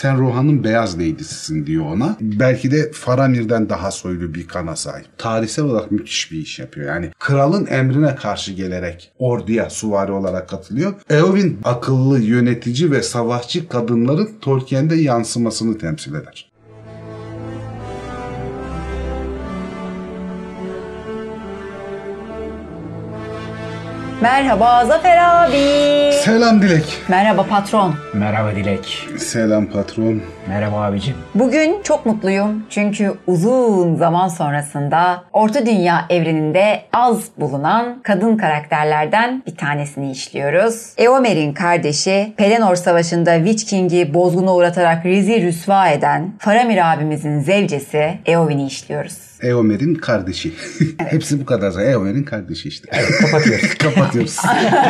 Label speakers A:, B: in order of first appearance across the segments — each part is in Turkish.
A: Sen Rohan'ın beyaz leydisisin diyor ona. Belki de Faramir'den daha soylu bir kana sahip. Tarihsel olarak müthiş bir iş yapıyor. Yani kralın emrine karşı gelerek orduya suvari olarak katılıyor. Eowyn akıllı yönetici ve savaşçı kadınların Tolkien'de yansımasını temsil eder.
B: Merhaba Zafer abi.
A: Selam Dilek.
B: Merhaba patron.
C: Merhaba Dilek.
A: Selam patron.
C: Merhaba abicim.
B: Bugün çok mutluyum çünkü uzun zaman sonrasında Orta Dünya evreninde az bulunan kadın karakterlerden bir tanesini işliyoruz. Eomer'in kardeşi Pelennor Savaşı'nda Witch King'i bozguna uğratarak rezi rüsva eden Faramir abimizin zevcesi Eowyn'i işliyoruz.
A: Eomer'in kardeşi. Hepsi bu kadar. Eomer'in kardeşi işte.
C: Kapatıyoruz.
A: Kapatıyoruz.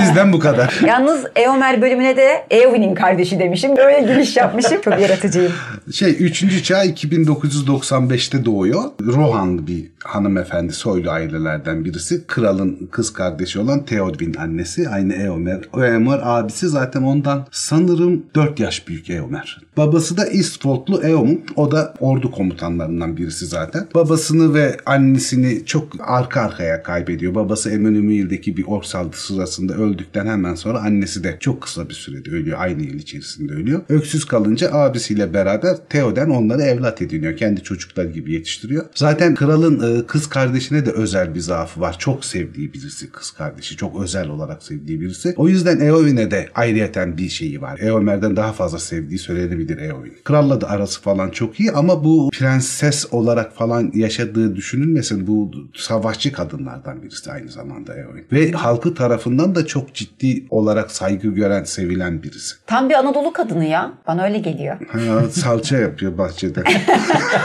A: Bizden bu kadar.
B: Yalnız Eomer bölümüne de Eowyn'in kardeşi demişim. Böyle giriş yapmışım. Çok yaratıcıyım.
A: Şey 3. çağ 2995'te doğuyor. Rohan bir hanımefendi soylu ailelerden birisi. Kralın kız kardeşi olan Theodwyn annesi. Aynı Eomer. Eomer abisi zaten ondan sanırım 4 yaş büyük Eomer. Babası da Eastfoldlu Eomun. O da ordu komutanlarından birisi zaten. Babasını ve annesini çok arka arkaya kaybediyor. Babası Emmanuel'deki bir ork saldırısı sırasında öldükten hemen sonra annesi de çok kısa bir sürede ölüyor. Aynı yıl içerisinde ölüyor. Öksüz kalınca abisiyle beraber Theoden onları evlat ediniyor. Kendi çocuklar gibi yetiştiriyor. Zaten kralın e, kız kardeşine de özel bir zaafı var. Çok sevdiği birisi kız kardeşi. Çok özel olarak sevdiği birisi. O yüzden Eowyn'e de ayrıyeten bir şeyi var. Eomer'den daha fazla sevdiği söylenebilir Eowyn. Kralla da arası falan çok iyi ama bu prenses olarak falan yaşadığı düşünülmesin. Bu savaşçı kadınlardan birisi aynı zamanda Eowyn. Ve halkı tarafından da çok ciddi olarak saygı gören, sevilen birisi.
B: Tam bir Anadolu kadını ya. Bana öyle geliyor.
A: Ha, salça yapıyor bahçede.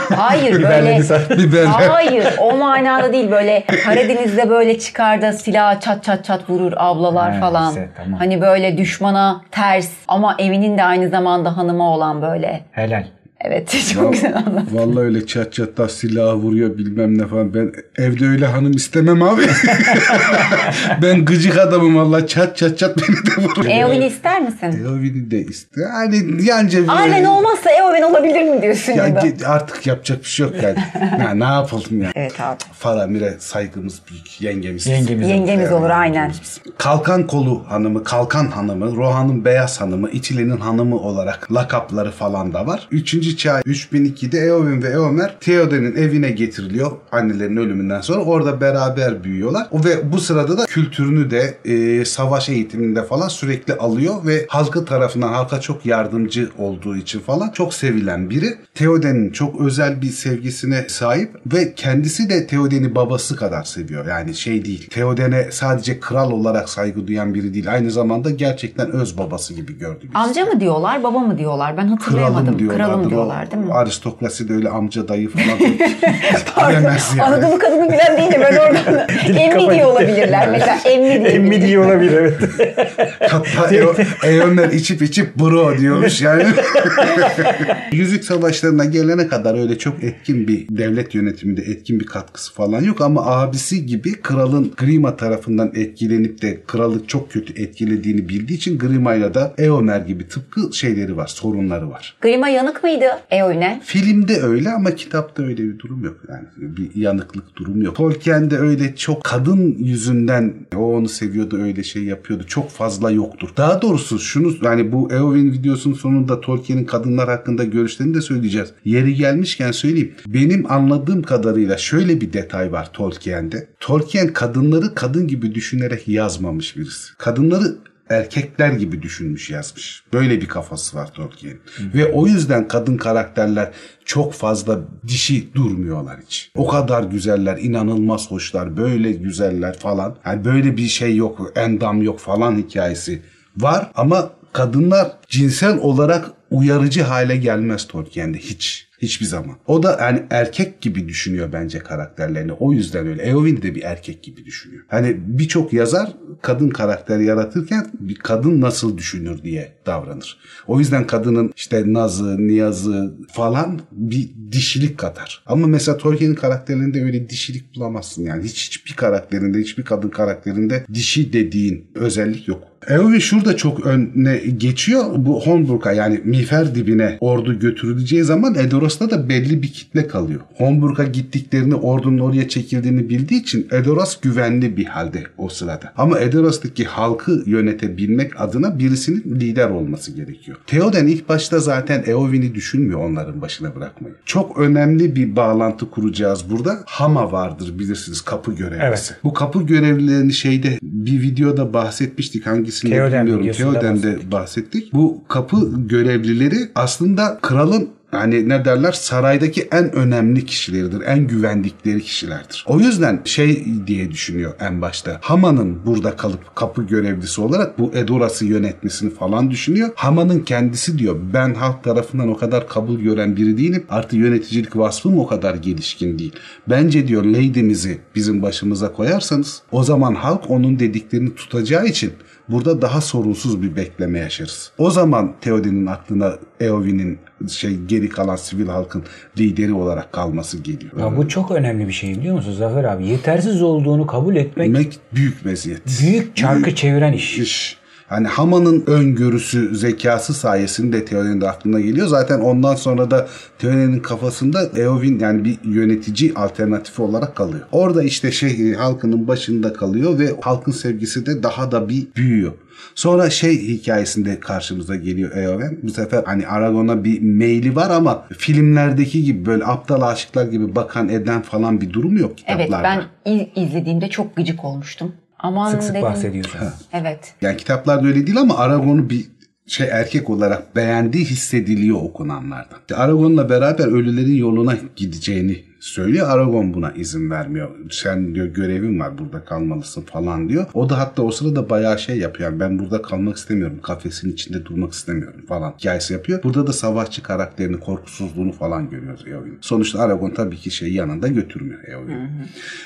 B: Hayır böyle
A: Biberler.
B: Hayır o manada değil böyle Karadeniz'de böyle çıkar da silah çat çat çat vurur ablalar
C: Ha,
B: falan.
C: işte, tamam.
B: Hani böyle düşmana ters ama evinin de aynı zamanda hanımı olan böyle.
C: Helal.
B: Evet çok güzel anlattın.
A: Vallahi öyle çat çat da silah vuruyor bilmem ne falan. Ben evde öyle hanım istemem abi. ben gıcık adamım valla çat çat çat beni de vuruyor.
B: Eowyn ister misin?
A: Eowyn'i de iste. Hani yanca bir...
B: Aynen olmazsa Eowyn olabilir mi diyorsun
A: Ya,
B: ya da?
A: artık yapacak bir şey yok yani. ya, ne yapalım ya.
B: Evet abi.
A: Faramir'e saygımız büyük. Yengemiz.
C: Yengemiz.
B: Yengemiz olur aynen.
A: Kalkan kolu hanımı, Kalkan hanımı, Rohan'ın beyaz hanımı, İçili'nin hanımı olarak lakapları falan da var. Üçüncü çağ 3002'de Eowyn ve Eomer Theoden'in evine getiriliyor annelerinin ölümünden sonra. Orada beraber büyüyorlar. O Ve bu sırada da kültürünü de e, savaş eğitiminde falan sürekli alıyor ve halkı tarafından halka çok yardımcı olduğu için falan çok sevilen biri. Theoden'in çok özel bir sevgisine sahip ve kendisi de Theoden'i babası kadar seviyor. Yani şey değil. Theoden'e sadece kral olarak saygı duyan biri değil. Aynı zamanda gerçekten öz babası gibi gördü. birisi.
B: Amca mı diyorlar baba mı diyorlar? Ben hatırlayamadım.
A: Kralım diyorlardır.
B: Kralım
A: O
B: diyorlar değil mi?
A: Aristokrasi de öyle amca dayı falan bilemez yani.
B: Anadolu kadını bilen deyince ben oradan emmi diye olabilirler. Mesela emmi diye.
C: Emmi diye olabilir evet.
A: Hatta E- Eomer içip içip bro diyormuş yani. Yüzük savaşlarına gelene kadar öyle çok etkin bir devlet yönetiminde etkin bir katkısı falan yok ama abisi gibi kralın Grima tarafından etkilenip de kralı çok kötü etkilediğini bildiği için Grima'yla da Eomer gibi tıpkı şeyleri var, sorunları var.
B: Grima yanık mıydı Eowyn'e?
A: Filmde öyle ama kitapta öyle bir durum yok. Yani bir yanıklık durum yok. Tolkien'de öyle çok kadın yüzünden o onu seviyordu öyle şey yapıyordu. Çok fazla yoktur. Daha doğrusu şunu yani bu Eowyn videosunun sonunda Tolkien'in kadınlar hakkında görüşlerini de söyleyeceğiz. Yeri gelmişken söyleyeyim. Benim anladığım kadarıyla şöyle bir detay var Tolkien'de. Tolkien kadınları kadın gibi düşünerek yazmamış birisi. Kadınları erkekler gibi düşünmüş yazmış. Böyle bir kafası var Tolkien'in. Ve o yüzden kadın karakterler çok fazla dişi durmuyorlar hiç. O kadar güzeller, inanılmaz hoşlar, böyle güzeller falan. Yani böyle bir şey yok, endam yok falan hikayesi var ama kadınlar cinsel olarak uyarıcı hale gelmez Tolkien'de hiç. Hiçbir zaman. O da yani erkek gibi düşünüyor bence karakterlerini. O yüzden öyle. Eowyn de bir erkek gibi düşünüyor. Hani birçok yazar kadın karakter yaratırken bir kadın nasıl düşünür diye davranır. O yüzden kadının işte nazı, niyazı falan bir dişilik katar. Ama mesela Tolkien'in karakterlerinde öyle dişilik bulamazsın yani. Hiç hiçbir karakterinde, hiçbir kadın karakterinde dişi dediğin özellik yok. Eowyn şurada çok öne geçiyor. Bu Hornburg'a yani miğfer dibine ordu götürüleceği zaman Edoras'ta da belli bir kitle kalıyor. Hornburg'a gittiklerini ordunun oraya çekildiğini bildiği için Edoras güvenli bir halde o sırada. Ama Edoras'taki halkı yönetebilmek adına birisinin lider olması gerekiyor. Theoden ilk başta zaten Eowyn'i düşünmüyor onların başına bırakmayı. Çok önemli bir bağlantı kuracağız burada. Hama vardır bilirsiniz kapı görevlisi.
C: Evet.
A: Bu kapı görevlilerini şeyde bir videoda bahsetmiştik hangisini
C: Theoden
A: bilmiyorum. Theoden'de bahsettik. Bu kapı görevlileri aslında kralın yani ne derler saraydaki en önemli kişileridir. En güvendikleri kişilerdir. O yüzden şey diye düşünüyor en başta. Hama'nın burada kalıp kapı görevlisi olarak bu Edoras'ı yönetmesini falan düşünüyor. Hama'nın kendisi diyor ben halk tarafından o kadar kabul gören biri değilim. Artı yöneticilik vasfım o kadar gelişkin değil. Bence diyor Lady'mizi bizim başımıza koyarsanız o zaman halk onun dediklerini tutacağı için Burada daha sorunsuz bir bekleme yaşarız. O zaman Theoden'in aklına Eowyn'in şey geri kalan sivil halkın lideri olarak kalması geliyor.
C: Ya bu çok önemli bir şey biliyor musun Zafer abi? Yetersiz olduğunu kabul etmek
A: Demek büyük meziyet.
C: büyük çarkı çeviren iş.
A: iş. Hani Hama'nın öngörüsü, zekası sayesinde Theoden'in de aklına geliyor. Zaten ondan sonra da Theoden'in kafasında Eowyn yani bir yönetici alternatifi olarak kalıyor. Orada işte şey halkının başında kalıyor ve halkın sevgisi de daha da bir büyüyor. Sonra şey hikayesinde karşımıza geliyor Eowen. Bu sefer hani Aragon'a bir maili var ama filmlerdeki gibi böyle aptal aşıklar gibi bakan eden falan bir durum yok
B: Evet
A: kitaplarda.
B: ben iz- izlediğimde çok gıcık olmuştum. Aman
C: Sık sık
B: dedim.
C: bahsediyorsun.
B: Evet.
A: Yani kitaplarda öyle değil ama Aragon'u bir şey erkek olarak beğendiği hissediliyor okunanlardan. Aragon'la beraber ölülerin yoluna gideceğini söylüyor. Aragon buna izin vermiyor. Sen diyor görevin var burada kalmalısın falan diyor. O da hatta o sırada bayağı şey yapıyor. Yani ben burada kalmak istemiyorum. Kafesin içinde durmak istemiyorum falan hikayesi yapıyor. Burada da savaşçı karakterini, korkusuzluğunu falan görüyoruz Eowyn. Sonuçta Aragon tabii ki şey yanında götürmüyor Eowyn.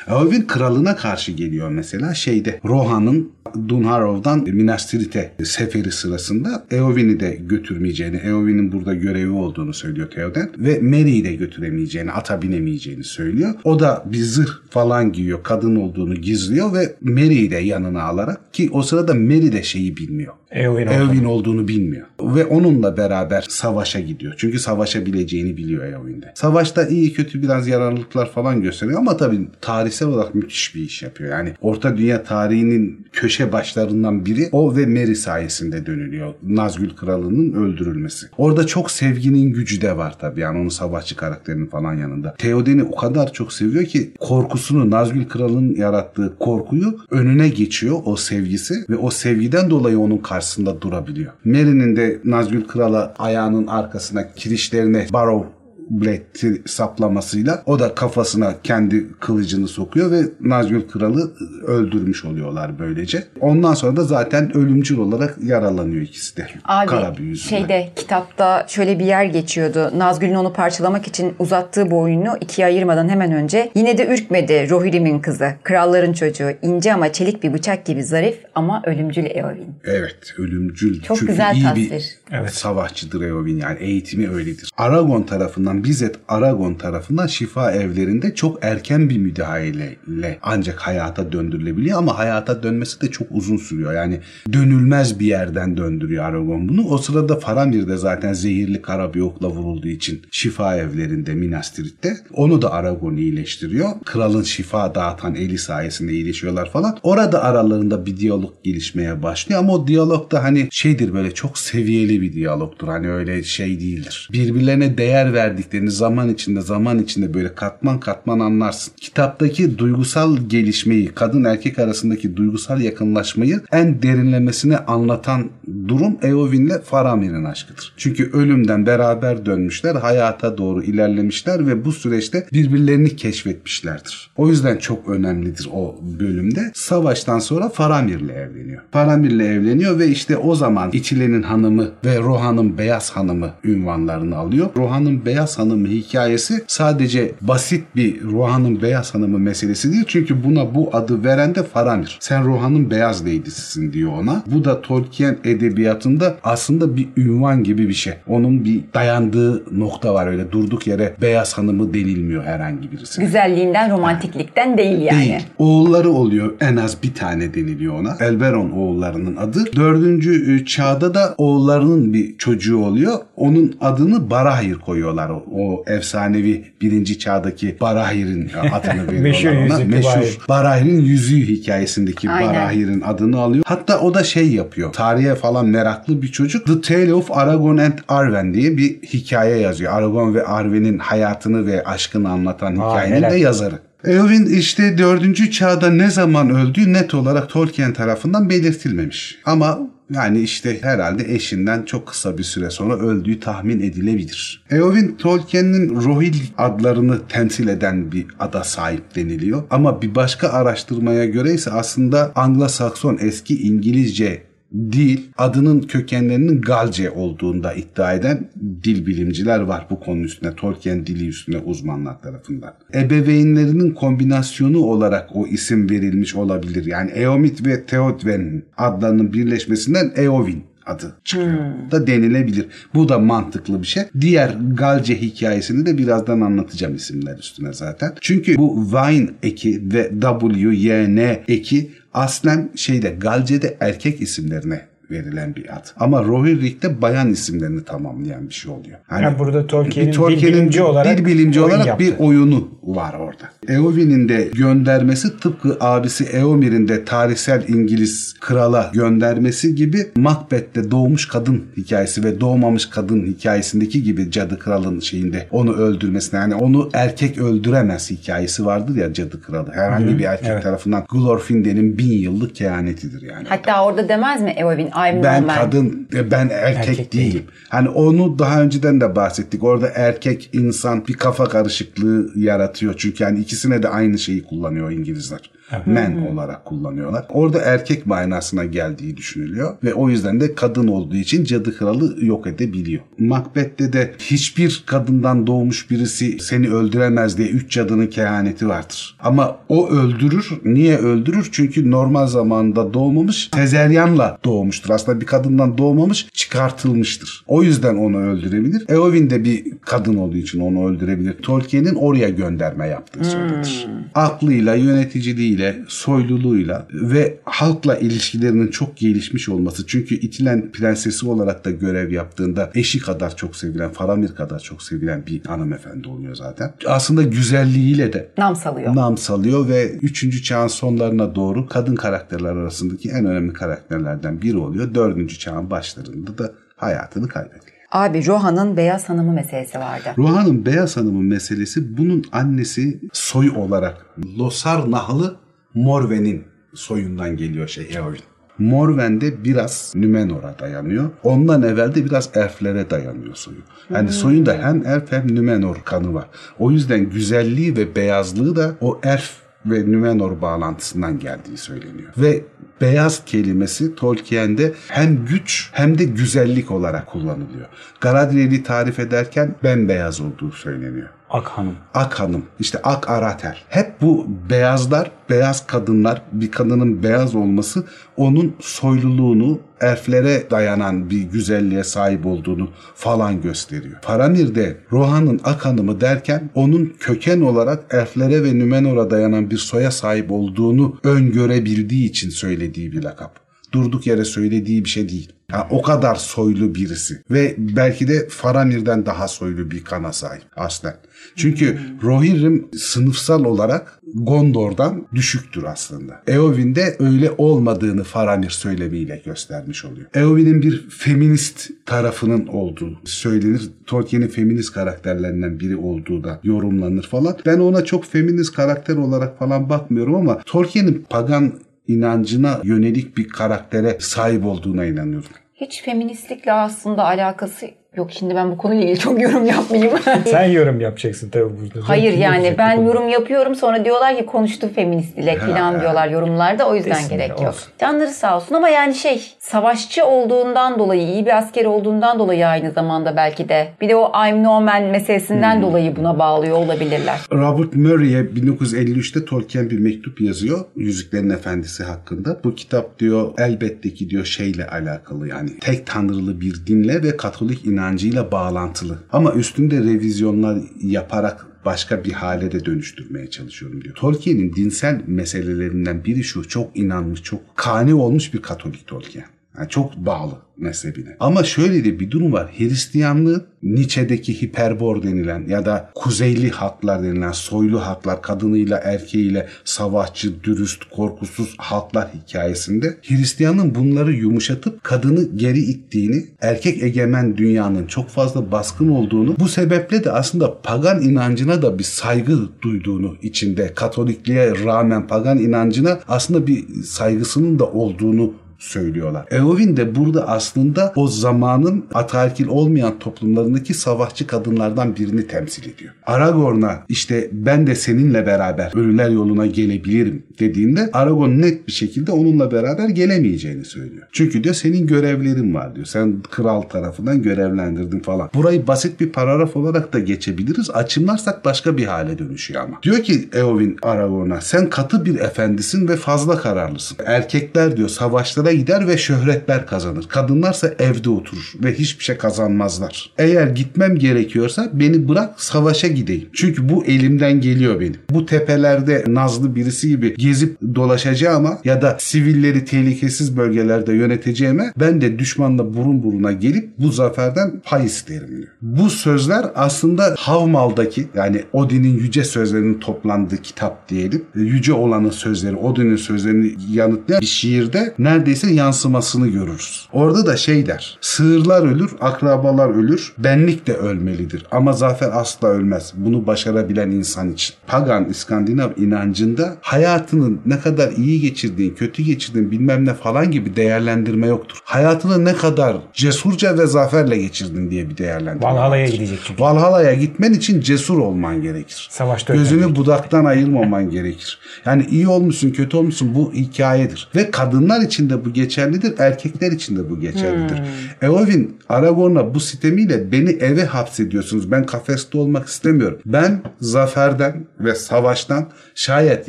A: Eowyn kralına karşı geliyor mesela şeyde Rohan'ın Dunharov'dan Minas Tirith'e seferi sırasında Eowyn'i de götürmeyeceğini, Eowyn'in burada görevi olduğunu söylüyor Theoden ve Merry'i de götüremeyeceğini, ata binemeyeceğini söylüyor. O da bir zırh falan giyiyor, kadın olduğunu gizliyor ve Merry'i de yanına alarak ki o sırada Merry de şeyi bilmiyor.
C: Eowyn olduğunu.
A: Eowyn olduğunu bilmiyor. Ve onunla beraber savaşa gidiyor. Çünkü savaşabileceğini biliyor Eowyn'de. Savaşta iyi kötü biraz yararlılıklar falan gösteriyor ama tabii tarihsel olarak müthiş bir iş yapıyor. Yani Orta Dünya tarihinin köşe başlarından biri o ve Merry sayesinde dönülüyor. Nazgül Kralı'nın öldürülmesi. Orada çok sevginin gücü de var tabii. Yani onun savaşçı karakterinin falan yanında. Theoden'i o kadar çok seviyor ki korkusunu Nazgül Kralı'nın yarattığı korkuyu önüne geçiyor o sevgisi ve o sevgiden dolayı onun karşısında durabiliyor. Merry'nin de Nazgül Kral'a ayağının arkasına kirişlerine Barrow Blade'i saplamasıyla o da kafasına kendi kılıcını sokuyor ve Nazgül Kral'ı öldürmüş oluyorlar böylece. Ondan sonra da zaten ölümcül olarak yaralanıyor ikisi de. Kara
B: Abi
A: yüzünden.
B: şeyde kitapta şöyle bir yer geçiyordu. Nazgül'ün onu parçalamak için uzattığı boynunu ikiye ayırmadan hemen önce yine de ürkmedi Rohirrim'in kızı. Kralların çocuğu. ince ama çelik bir bıçak gibi zarif ama ölümcül Eowyn.
A: Evet ölümcül.
B: Çok
A: Çünkü
B: güzel
A: iyi
B: tasvir.
A: bir
C: Evet.
A: savaşçıdır Eowyn yani eğitimi öyledir. Aragon tarafından bizzat Aragon tarafından şifa evlerinde çok erken bir müdahaleyle ancak hayata döndürülebiliyor ama hayata dönmesi de çok uzun sürüyor. Yani dönülmez bir yerden döndürüyor Aragon bunu. O sırada Faramir de zaten zehirli kara bir okla vurulduğu için şifa evlerinde Minas Tirith'te. Onu da Aragon iyileştiriyor. Kralın şifa dağıtan eli sayesinde iyileşiyorlar falan. Orada aralarında bir diyalog gelişmeye başlıyor ama o diyalog da hani şeydir böyle çok seviyeli bir diyalogtur. Hani öyle şey değildir. Birbirlerine değer verdiklerini zaman içinde zaman içinde böyle katman katman anlarsın. Kitaptaki duygusal gelişmeyi, kadın erkek arasındaki duygusal yakınlaşmayı en derinlemesine anlatan durum Eowyn'le Faramir'in aşkıdır. Çünkü ölümden beraber dönmüşler, hayata doğru ilerlemişler ve bu süreçte birbirlerini keşfetmişlerdir. O yüzden çok önemlidir o bölümde. Savaştan sonra Faramir'le evleniyor. Faramir'le evleniyor ve işte o zaman İçile'nin hanımı ve Rohan'ın beyaz hanımı ünvanlarını alıyor. Rohan'ın Beyaz Hanım hikayesi sadece basit bir Rohan'ın Beyaz Hanım'ı meselesi değil. Çünkü buna bu adı veren de Faramir. Sen Rohan'ın Beyaz Lady'sisin diyor ona. Bu da Tolkien edebiyatında aslında bir ünvan gibi bir şey. Onun bir dayandığı nokta var öyle durduk yere Beyaz Hanım'ı denilmiyor herhangi birisi.
B: Güzelliğinden, romantiklikten değil yani.
A: Değil. Oğulları oluyor en az bir tane deniliyor ona. Elberon oğullarının adı. Dördüncü e, çağda da oğullarının bir çocuğu oluyor. Onun adını Barahir koyuyorlar. O, o efsanevi birinci çağdaki Barahir'in adını veriyorlar
C: Meşhur
A: ona. Meşhur. Barahir'in yüzüğü hikayesindeki
B: Aynen.
A: Barahir'in adını alıyor. Hatta o da şey yapıyor. Tarihe falan meraklı bir çocuk. The Tale of Aragorn and Arwen diye bir hikaye yazıyor. Aragorn ve Arwen'in hayatını ve aşkını anlatan hikayenin
C: neler.
A: de yazarı. Eowyn işte 4. çağda ne zaman öldüğü net olarak Tolkien tarafından belirtilmemiş. Ama yani işte herhalde eşinden çok kısa bir süre sonra öldüğü tahmin edilebilir. Eowyn Tolkien'in Rohil adlarını temsil eden bir ada sahip deniliyor. Ama bir başka araştırmaya göre ise aslında Anglo-Sakson eski İngilizce değil adının kökenlerinin Galce olduğunda iddia eden dil bilimciler var bu konu üstüne Tolkien dili üstüne uzmanlar tarafından. Ebeveynlerinin kombinasyonu olarak o isim verilmiş olabilir. Yani Eomit ve Theodwen adlarının birleşmesinden Eowyn adı çıkıyor da denilebilir. Bu da mantıklı bir şey. Diğer Galce hikayesini de birazdan anlatacağım isimler üstüne zaten. Çünkü bu Vine eki ve W, Y, N eki aslen şeyde Galce'de erkek isimlerine verilen bir ad. Ama Rohirrik'te bayan isimlerini tamamlayan bir şey oluyor. Hani
C: Ha, burada Tolkien'in
A: bir
C: dil bilimci olarak
A: dil bilimci olarak
C: yaptı.
A: bir oyunu var orada. Eowyn'in de göndermesi tıpkı abisi Eomer'in de tarihsel İngiliz krala göndermesi gibi Macbeth'te doğmuş kadın hikayesi ve doğmamış kadın hikayesindeki gibi cadı kralın şeyinde onu öldürmesine yani onu erkek öldüremez hikayesi vardır ya cadı kralı. Herhangi bir erkek
C: evet.
A: tarafından Glorfindel'in bin yıllık kehanetidir yani.
B: Hatta orada demez mi Eowyn I'm
A: Ben
B: no man.
A: kadın, e, ben erkek,
C: Erkek
A: değilim.
C: değil.
A: Hani onu daha önceden de bahsettik. Orada erkek insan bir kafa karışıklığı yaratıyor. Çünkü yani ikisine de aynı şeyi kullanıyor İngilizler. Men olarak kullanıyorlar. Orada erkek manasına geldiği düşünülüyor ve o yüzden de kadın olduğu için cadı kralı yok edebiliyor. Macbeth'te de hiçbir kadından doğmuş birisi seni öldüremez diye üç cadının kehaneti vardır. Ama o öldürür. Niye öldürür? Çünkü normal zamanda doğmamış, sezeryanla doğmuştur. Aslında bir kadından doğmamış, çıkartılmıştır. O yüzden onu öldürebilir. Eowyn de bir kadın olduğu için onu öldürebilir. Tolkien'in oraya gönderme yaptığı söylenir. Aklıyla, yöneticiliğiyle, soyluluğuyla ve halkla ilişkilerinin çok gelişmiş olması. Çünkü itilen prensesi olarak da görev yaptığında eşi kadar çok sevilen, Faramir kadar çok sevilen bir hanımefendi oluyor zaten. Aslında güzelliğiyle de
B: Nam salıyor.
A: nam salıyor ve 3. çağın sonlarına doğru kadın karakterler arasındaki en önemli karakterlerden biri oluyor. 4. çağın başlarında da hayatını kaybediyor.
B: Abi Rohan'ın Beyaz Hanımı meselesi vardı.
A: Ruhan'ın Beyaz Hanım'ın meselesi bunun annesi soy olarak Losar Nahlı Morven'in soyundan geliyor şey Eowyn. Morven de biraz Nümenor'a dayanıyor. Ondan evvel de biraz elflere dayanıyor soyu. Yani soyunda hem elf hem Nümenor kanı var. O yüzden güzelliği ve beyazlığı da o elf ve Nümenor bağlantısından geldiği söyleniyor. Ve beyaz kelimesi Tolkien'de hem güç hem de güzellik olarak kullanılıyor. Galadriel'i tarif ederken bembeyaz olduğu söyleniyor.
C: Ak Hanım.
A: Ak hanım, işte ak arater. Hep bu beyazlar, beyaz kadınlar, bir kadının beyaz olması onun soyluluğunu, elflere dayanan bir güzelliğe sahip olduğunu falan gösteriyor. Faramir de Rohan'ın ak hanımı derken onun köken olarak elflere ve Nümenor'a dayanan bir soya sahip olduğunu öngörebildiği için söylediği bir lakap durduk yere söylediği bir şey değil. Ha, o kadar soylu birisi ve belki de Faramir'den daha soylu bir kana sahip aslen. Çünkü Rohirrim sınıfsal olarak Gondor'dan düşüktür aslında. Eowyn'de öyle olmadığını Faramir söylemiyle göstermiş oluyor. Eowyn'in bir feminist tarafının olduğu söylenir. Tolkien'in feminist karakterlerinden biri olduğu da yorumlanır falan. Ben ona çok feminist karakter olarak falan bakmıyorum ama Tolkien'in pagan inancına yönelik bir karaktere sahip olduğuna inanıyorum.
B: Hiç feministlikle aslında alakası Yok şimdi ben bu konuyla ilgili çok yorum yapmayayım.
C: Sen yorum yapacaksın tabii burada.
B: Hayır
C: Kim
B: yani
C: yapacak
B: ben
C: bu konuda?
B: yorum yapıyorum sonra diyorlar ki konuştu feminist dile falan diyorlar yorumlarda o yüzden
C: Desinler,
B: gerek yok.
C: olsun.
B: Canları sağ olsun ama yani şey savaşçı olduğundan dolayı iyi bir asker olduğundan dolayı aynı zamanda belki de bir de o I'm no man meselesinden
C: Hmm.
B: dolayı buna bağlıyor olabilirler.
A: Robert Murray'e 1953'te Tolkien bir mektup yazıyor Yüzüklerin Efendisi hakkında. Bu kitap diyor elbette ki diyor şeyle alakalı yani tek tanrılı bir dinle ve Katolik inancıyla bağlantılı. Ama üstünde revizyonlar yaparak başka bir hale de dönüştürmeye çalışıyorum diyor. Tolkien'in dinsel meselelerinden biri şu çok inanmış, çok kani olmuş bir Katolik Tolkien. Yani çok bağlı mezhebine. Ama şöyle de bir durum var. Hristiyanlığı Nietzsche'deki hiperbor denilen ya da kuzeyli halklar denilen soylu halklar kadınıyla erkeğiyle savaşçı, dürüst, korkusuz halklar hikayesinde Hristiyanlığın bunları yumuşatıp kadını geri ittiğini, erkek egemen dünyanın çok fazla baskın olduğunu, bu sebeple de aslında pagan inancına da bir saygı duyduğunu içinde, Katolikliğe rağmen pagan inancına aslında bir saygısının da olduğunu söylüyorlar. Eowyn de burada aslında o zamanın ataerkil olmayan toplumlarındaki savaşçı kadınlardan birini temsil ediyor. Aragorn'a işte ben de seninle beraber ölüler yoluna gelebilirim dediğinde Aragorn net bir şekilde onunla beraber gelemeyeceğini söylüyor. Çünkü diyor senin görevlerin var diyor. Sen kral tarafından görevlendirdin falan. Burayı basit bir paragraf olarak da geçebiliriz. Açımlarsak başka bir hale dönüşüyor ama. Diyor ki Eowyn Aragorn'a sen katı bir efendisin ve fazla kararlısın. Erkekler diyor savaşlara gider ve şöhretler kazanır. Kadınlarsa evde oturur ve hiçbir şey kazanmazlar. Eğer gitmem gerekiyorsa beni bırak savaşa gideyim. Çünkü bu elimden geliyor benim. Bu tepelerde nazlı birisi gibi gezip dolaşacağıma ya da sivilleri tehlikesiz bölgelerde yöneteceğime ben de düşmanla burun buruna gelip bu zaferden pay isterim diyor. Bu sözler aslında Havmal'daki yani Odin'in yüce sözlerinin toplandığı kitap diyelim. Yüce olanın sözleri, Odin'in sözlerini yanıtlayan bir şiirde neredeyse yansımasını görürüz. Orada da şey der. Sığırlar ölür, akrabalar ölür, benlik de ölmelidir. Ama zafer asla ölmez. Bunu başarabilen insan için. Pagan, İskandinav inancında hayatının ne kadar iyi geçirdiğin, kötü geçirdiğin bilmem ne falan gibi değerlendirme yoktur. Hayatını ne kadar cesurca ve zaferle geçirdin diye bir değerlendirme
C: Valhalla'ya gidecek çünkü.
A: Valhalla'ya gitmen için cesur olman gerekir.
C: Savaşta
A: Gözünü budaktan ayırmaman gerekir. Yani iyi olmuşsun, kötü olmuşsun bu hikayedir. Ve kadınlar için de bu geçerlidir, erkekler için de bu geçerlidir. Eowyn Aragorn'a bu sistemiyle beni eve hapsediyorsunuz. Ben kafeste olmak istemiyorum. Ben zaferden ve savaştan şayet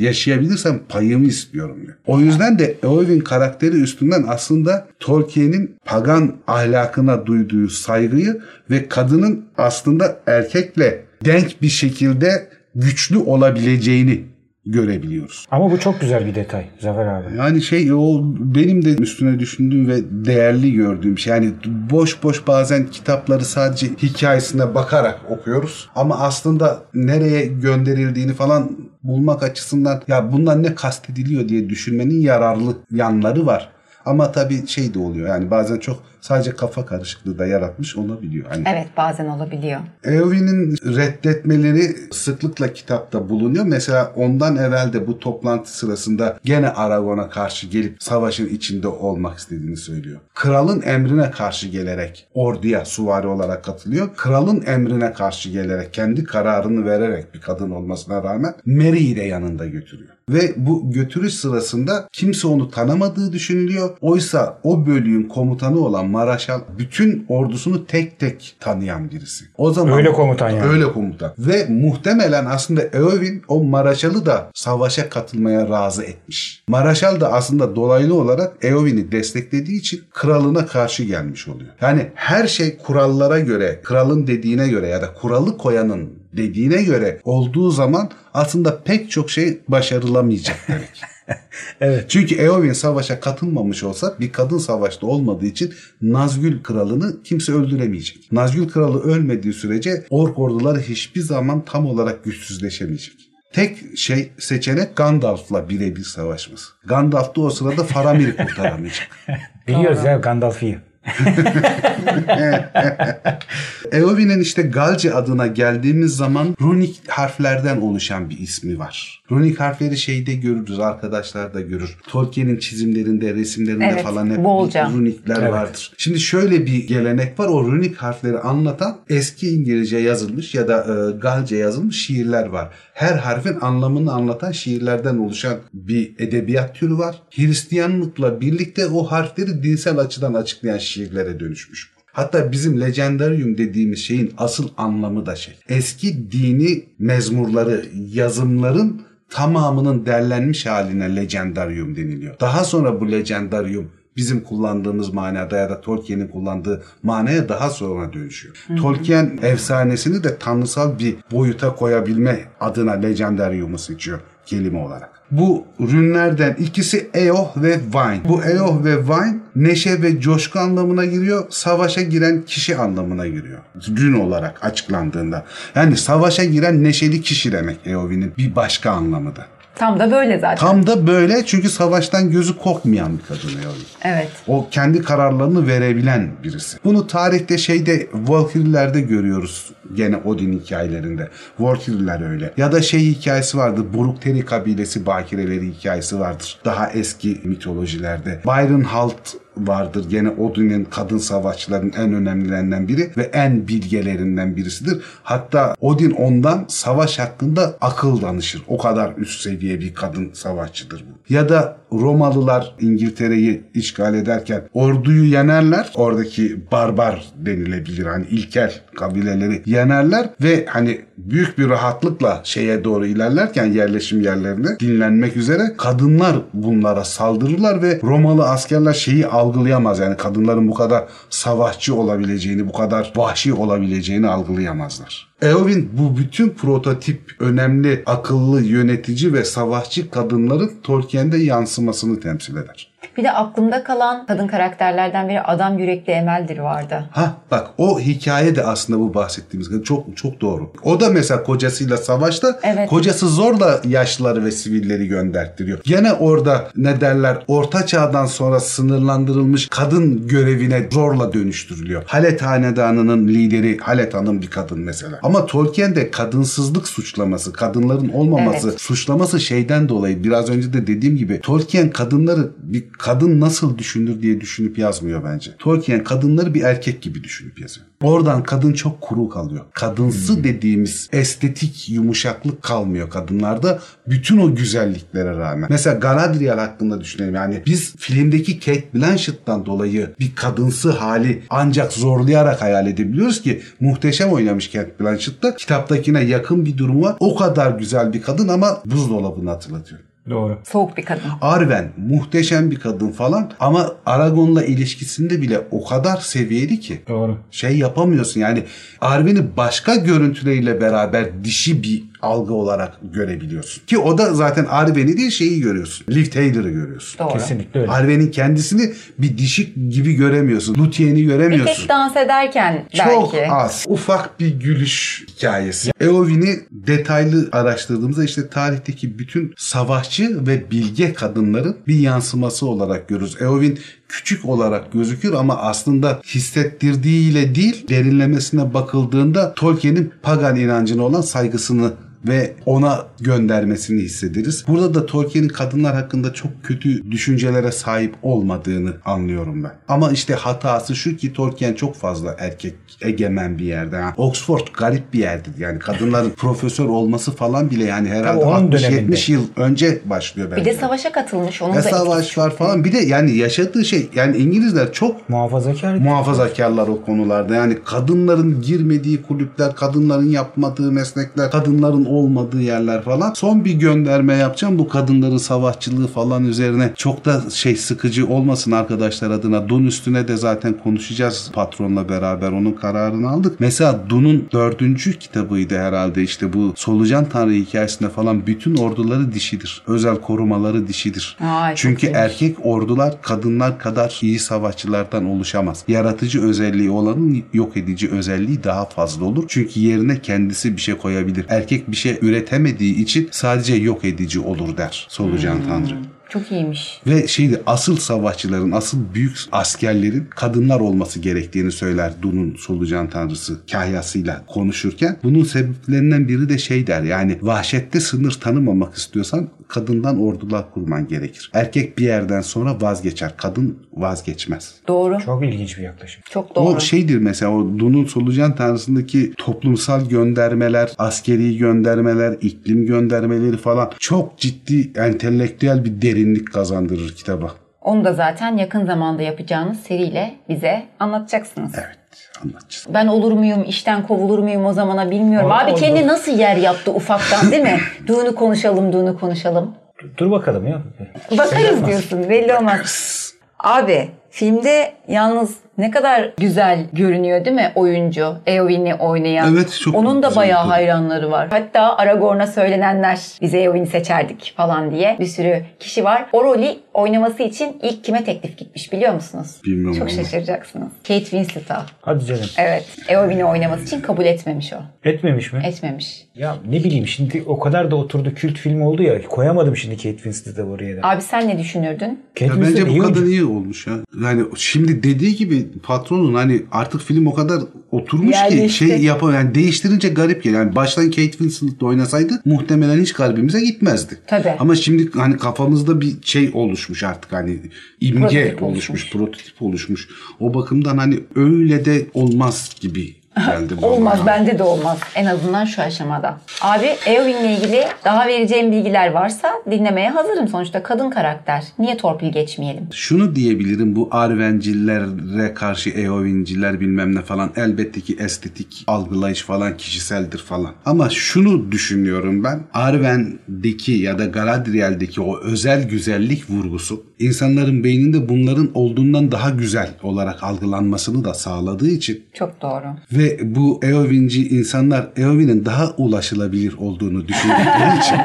A: yaşayabilirsem payımı istiyorum diyor. O yüzden de Eowyn karakteri üstünden aslında Tolkien'in pagan ahlakına duyduğu saygıyı ve kadının aslında erkekle denk bir şekilde güçlü olabileceğini görebiliyoruz.
C: Ama bu çok güzel bir detay Zafer abi.
A: Yani şey o benim de üstüne düşündüğüm ve değerli gördüğüm şey. Yani boş boş bazen kitapları sadece hikayesine bakarak okuyoruz. Ama aslında nereye gönderildiğini falan bulmak açısından ya bundan ne kastediliyor diye düşünmenin yararlı yanları var. Ama tabii şey de oluyor yani bazen çok sadece kafa karışıklığı da yaratmış olabiliyor. Hani
B: Evet bazen olabiliyor.
A: Eowyn'in reddetmeleri sıklıkla kitapta bulunuyor. Mesela ondan evvel de bu toplantı sırasında gene Aragorn'a karşı gelip savaşın içinde olmak istediğini söylüyor. Kralın emrine karşı gelerek orduya suvari olarak katılıyor. Kralın emrine karşı gelerek kendi kararını vererek bir kadın olmasına rağmen Merry'i de yanında götürüyor. Ve bu götürüş sırasında kimse onu tanımadığı düşünülüyor. Oysa o bölüğün komutanı olan Maraşal bütün ordusunu tek tek tanıyan birisi. O zaman
C: Öyle komutan yani.
A: Öyle komutan. Ve muhtemelen aslında Eowyn o Maraşal'ı da savaşa katılmaya razı etmiş. Maraşal da aslında dolaylı olarak Eowyn'i desteklediği için kralına karşı gelmiş oluyor. Yani her şey kurallara göre, kralın dediğine göre ya da kuralı koyanın dediğine göre olduğu zaman aslında pek çok şey başarılamayacak demek.
C: Evet.
A: Çünkü Eowyn savaşa katılmamış olsa bir kadın savaşta olmadığı için Nazgül kralını kimse öldüremeyecek. Nazgül kralı ölmediği sürece ork orduları hiçbir zaman tam olarak güçsüzleşemeyecek. Tek şey seçenek Gandalf'la birebir savaşması. Gandalf da o sırada Faramir'i kurtaramayacak.
C: Biliyoruz ya Gandalf'ı.
A: Eowyn'in işte Galce adına geldiğimiz zaman runik harflerden oluşan bir ismi var. Runik harfleri şeyde görürüz, arkadaşlar da görür. Tolkien'in çizimlerinde, resimlerinde
B: Evet,
A: falan hep
B: bolca.
A: runikler
C: Evet.
A: vardır. Şimdi şöyle bir gelenek var. O runik harfleri anlatan eski İngilizce yazılmış ya da e, Galce yazılmış şiirler var. Her harfin anlamını anlatan şiirlerden oluşan bir edebiyat türü var. Hristiyanlıkla birlikte o harfleri dinsel açıdan açıklayan şiirlere dönüşmüş. Hatta bizim legendarium dediğimiz şeyin asıl anlamı da şey. Eski dini mezmurları, yazımların tamamının derlenmiş haline legendarium deniliyor. Daha sonra bu legendarium bizim kullandığımız manada ya da Tolkien'in kullandığı manaya daha sonra dönüşüyor. Tolkien efsanesini de tanrısal bir boyuta koyabilme adına legendarium'u seçiyor kelime olarak. Bu ürünlerden ikisi Eoh ve Wine. Bu Eoh ve Wine neşe ve coşku anlamına giriyor. Savaşa giren kişi anlamına giriyor. Rün olarak açıklandığında. Yani savaşa giren neşeli kişi demek Eowyn'in bir başka anlamı da.
B: Tam da böyle zaten.
A: Tam da böyle çünkü savaştan gözü korkmayan bir kadın Eowyn.
B: Evet.
A: O kendi kararlarını verebilen birisi. Bunu tarihte şeyde Valkyrie'lerde görüyoruz. Gene Odin hikayelerinde. Valkyrie'ler öyle. Ya da şey hikayesi vardır. Brukteri kabilesi bakireleri hikayesi vardır. Daha eski mitolojilerde. Byron Halt vardır. Gene Odin'in kadın savaşçıların en önemlilerinden biri ve en bilgelerinden birisidir. Hatta Odin ondan savaş hakkında akıl danışır. O kadar üst seviye bir kadın savaşçıdır bu. Ya da Romalılar İngiltere'yi işgal ederken orduyu yenerler. Oradaki barbar denilebilir hani ilkel kabileleri yenerler ve hani büyük bir rahatlıkla şeye doğru ilerlerken yerleşim yerlerine dinlenmek üzere kadınlar bunlara saldırırlar ve Romalı askerler şeyi algılayamaz. Yani kadınların bu kadar savaşçı olabileceğini, bu kadar vahşi olabileceğini algılayamazlar. Eowyn bu bütün prototip önemli akıllı yönetici ve savaşçı kadınların Tolkien'de yansımasını temsil eder.
B: Bir de aklımda kalan kadın karakterlerden biri adam yürekli Emel'dir vardı.
A: Ha bak o hikaye de aslında bu bahsettiğimiz çok çok doğru. O da mesela kocasıyla savaşta
B: Evet.
A: kocası zorla yaşlıları ve sivilleri gönderttiriyor. Gene orada ne derler orta çağdan sonra sınırlandırılmış kadın görevine zorla dönüştürülüyor. Halet hanedanının lideri Halet Hanım bir kadın mesela. Ama Tolkien'de kadınsızlık suçlaması, kadınların olmaması
B: Evet.
A: suçlaması şeyden dolayı biraz önce de dediğim gibi Tolkien kadınları bir kadın nasıl düşünür diye düşünüp yazmıyor bence. Tolkien kadınları bir erkek gibi düşünüp yazıyor. Oradan kadın çok kuru kalıyor. Kadınsı dediğimiz estetik yumuşaklık kalmıyor kadınlarda. Bütün o güzelliklere rağmen. Mesela Galadriel hakkında düşünelim. Yani biz filmdeki Kate Blanchett'tan dolayı bir kadınsı hali ancak zorlayarak hayal edebiliyoruz ki muhteşem oynamış Kate Blanchett da kitaptakine yakın bir durumu var. O kadar güzel bir kadın ama buzdolabını hatırlatıyor.
C: Doğru.
B: Soğuk bir kadın.
A: Arwen muhteşem bir kadın falan ama Aragon'la ilişkisinde bile o kadar seviyeli ki
C: Doğru.
A: şey yapamıyorsun yani Arwen'i başka görüntüleriyle beraber dişi bir algı olarak görebiliyorsun. Ki o da zaten Arwen'i değil şeyi görüyorsun. Liv Taylor'ı görüyorsun.
B: Doğru.
C: Kesinlikle öyle.
A: Arwen'in kendisini bir dişi gibi göremiyorsun. Luthier'i
B: Bir
A: göremiyorsun.
B: tek dans ederken
A: Çok
B: belki.
A: az. Ufak bir gülüş hikayesi. Eowyn'i detaylı araştırdığımızda işte tarihteki bütün savaşçı ve bilge kadınların bir yansıması olarak görürüz. Eowyn küçük olarak gözükür ama aslında hissettirdiğiyle değil derinlemesine bakıldığında Tolkien'in pagan inancına olan saygısını ve ona göndermesini hissederiz. Burada da Tolkien'in kadınlar hakkında çok kötü düşüncelere sahip olmadığını anlıyorum ben. Ama işte hatası şu ki Tolkien çok fazla erkek egemen bir yerde. Ha. Oxford garip bir yerdir. Yani kadınların profesör olması falan bile yani herhalde
C: Tabii onun
A: 60-70
C: döneminde.
A: yıl önce başlıyor
B: Bir
A: bence.
B: de savaşa katılmış. Onun
A: Ve
B: da etkisi
A: savaş var
B: çok
A: falan. Bir de yani yaşadığı şey yani İngilizler çok
C: Muhafazakar.
A: muhafazakarlar o konularda. Yani kadınların girmediği kulüpler, kadınların yapmadığı meslekler, kadınların olmadığı yerler falan. Son bir gönderme yapacağım bu kadınların savaşçılığı falan üzerine. Çok da şey sıkıcı olmasın arkadaşlar adına. Dun üstüne de zaten konuşacağız patronla beraber onun kararını aldık. Mesela Dun'un dördüncü kitabıydı herhalde işte bu Solucan Tanrı hikayesinde falan bütün orduları dişidir. Özel korumaları dişidir.
B: Çok
A: Çünkü erkek ordular kadınlar kadar iyi savaşçılardan oluşamaz. Yaratıcı özelliği olanın yok edici özelliği daha fazla olur. Çünkü yerine kendisi bir şey koyabilir. Erkek bir şey üretemediği için sadece yok edici olur der Solucan Tanrı.
B: Çok iyiymiş.
A: Ve şeydi asıl savaşçıların, asıl büyük askerlerin kadınlar olması gerektiğini söyler Dun'un solucan tanrısı kahyasıyla konuşurken. Bunun sebeplerinden biri de şey der yani vahşette sınır tanımamak istiyorsan kadından ordular kurman gerekir. Erkek bir yerden sonra vazgeçer, kadın vazgeçmez.
B: Doğru.
C: Çok ilginç bir yaklaşım.
B: Çok doğru.
A: O şeydir mesela o Dun'un solucan tanrısındaki toplumsal göndermeler, askeri göndermeler, iklim göndermeleri falan çok ciddi entelektüel bir derinlik kazandırır kitaba.
B: Onu da zaten yakın zamanda yapacağınız seriyle bize anlatacaksınız.
A: Evet anlatacağız.
B: Ben olur muyum, işten kovulur muyum o zamana bilmiyorum.
C: Oldu,
B: Abi kendi nasıl yer yaptı ufaktan değil mi? Düğünü konuşalım, düğünü konuşalım.
C: Dur bakalım ya.
B: Bakarız
C: Olmaz.
B: diyorsun belli olmaz. Abi filmde yalnız ne kadar güzel görünüyor değil mi oyuncu Eowyn'i oynayan.
A: Evet, çok
B: Onun da
A: güzel
B: bayağı
A: tabii.
B: hayranları var. Hatta Aragorn'a söylenenler biz Eowyn'i seçerdik falan diye bir sürü kişi var. O rolü oynaması için ilk kime teklif gitmiş biliyor musunuz?
A: Bilmiyorum
B: Çok
A: ama.
B: şaşıracaksınız. Kate Winslet'a.
C: Hadi canım.
B: Evet. Eowyn'i oynaması için kabul etmemiş o.
C: Etmemiş mi?
B: Etmemiş.
C: Ya ne bileyim şimdi o kadar da oturdu kült film oldu ya koyamadım şimdi Kate Winslet'ı buraya da.
B: Abi sen ne düşünürdün?
C: Kate
A: Ya
C: Winslet
A: bence bu
C: oyuncu.
A: iyi olmuş ya. Yani şimdi dediği gibi patronun hani artık film o kadar oturmuş
B: Yerleşti.
A: ki şey yapamıyor. Yani değiştirince garip geliyor. Yani baştan Kate Winslet oynasaydı muhtemelen hiç kalbimize gitmezdi.
B: Tabii.
A: Ama şimdi hani kafamızda bir şey oluşmuş artık hani imge
B: Prototip
A: oluşmuş,
B: oluşmuş.
A: prototip oluşmuş. O bakımdan hani öyle de olmaz gibi geldi bana.
B: Olmaz bende de olmaz. En azından şu aşamada. Abi Eowyn'le ilgili daha vereceğim bilgiler varsa dinlemeye hazırım. Sonuçta kadın karakter. Niye torpil geçmeyelim?
A: Şunu diyebilirim bu Arvencillere karşı Eowyn'ciler bilmem ne falan elbette ki estetik algılayış falan kişiseldir falan. Ama şunu düşünüyorum ben Arwen'deki ya da Galadriel'deki o özel güzellik vurgusu insanların beyninde bunların olduğundan daha güzel olarak algılanmasını da sağladığı için
B: Çok doğru.
A: ve bu Eowyn'ci insanlar Eowyn'in daha ulaşılabilir olduğunu düşündükleri için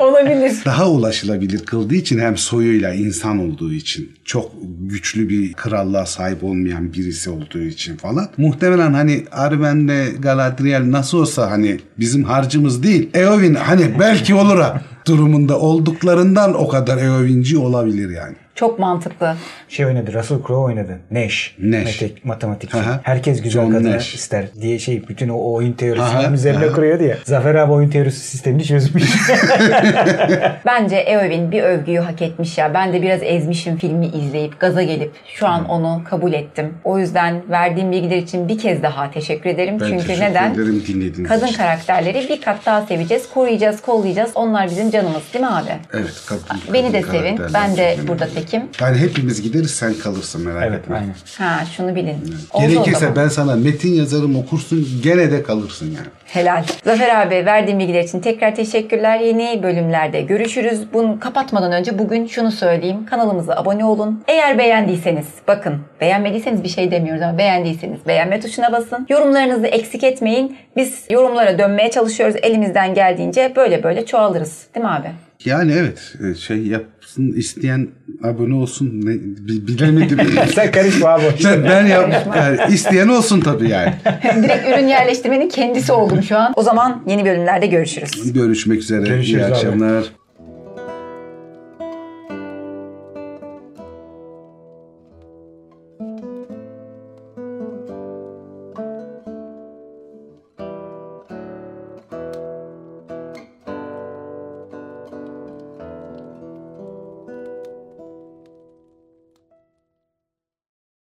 B: Olabilir.
A: daha ulaşılabilir kıldığı için hem soyuyla insan olduğu için çok güçlü bir krallığa sahip olmayan birisi olduğu için falan. Muhtemelen hani Arwen'le Galadriel nasıl olsa hani bizim harcımız değil. Eowyn hani belki olur ha durumunda olduklarından o kadar Eowyn'ci olabilir yani.
B: Çok mantıklı.
C: Şey oynadı Russell Crowe oynadı. Neş.
A: Neş.
C: Mete- matematikçi. Herkes güzel
A: John
C: kadını
A: Nash.
C: ister diye şey bütün o oyun teorisini
A: Aha,
C: üzerine kuruyordu ya. Zafer abi oyun teorisi sistemini çözmüş.
B: Bence Eowyn bir övgüyü hak etmiş ya. Ben de biraz ezmişim filmi izleyip gaza gelip şu an onu kabul ettim. O yüzden verdiğim bilgiler için bir kez daha teşekkür ederim.
A: Ben
B: Çünkü
A: teşekkür
B: neden?
A: ederim dinlediğiniz
B: Kadın
A: için.
B: karakterleri bir kat daha seveceğiz, koruyacağız, kollayacağız. Onlar bizim canımız değil mi abi?
A: Evet kadın,
B: Beni de
A: kadın
B: sevin.
A: karakterler
B: Ben de burada
A: önemli.
B: Tekim.
A: Yani hepimiz gideriz sen kalırsın merak
C: evet
A: etme.
C: aynen.
B: Ha şunu bilin. Oldu o
A: Gerekirse ben sana metin yazarım okursun gene de kalırsın yani.
B: Helal. Zafer abi verdiğin bilgiler için tekrar teşekkürler. Yeni bölümlerde görüşürüz. Bunu kapatmadan önce bugün şunu söyleyeyim. Kanalımıza abone olun. Eğer beğendiyseniz bakın beğenmediyseniz bir şey demiyoruz ama beğendiyseniz beğenme tuşuna basın. Yorumlarınızı eksik etmeyin. Biz yorumlara dönmeye çalışıyoruz. Elimizden geldiğince böyle böyle çoğalırız. Değil mi abi?
A: Yani evet e, şey yapsın isteyen abone olsun ne, bi- bilemedim.
C: Sen karışma abi.
A: ben, ben yap, yani isteyen olsun tabii yani.
B: Direkt ürün yerleştirmenin kendisi oldum şu an. O zaman yeni bölümlerde görüşürüz.
A: Görüşmek üzere.
C: Görüşürüz
A: İyi
C: abi.
A: akşamlar.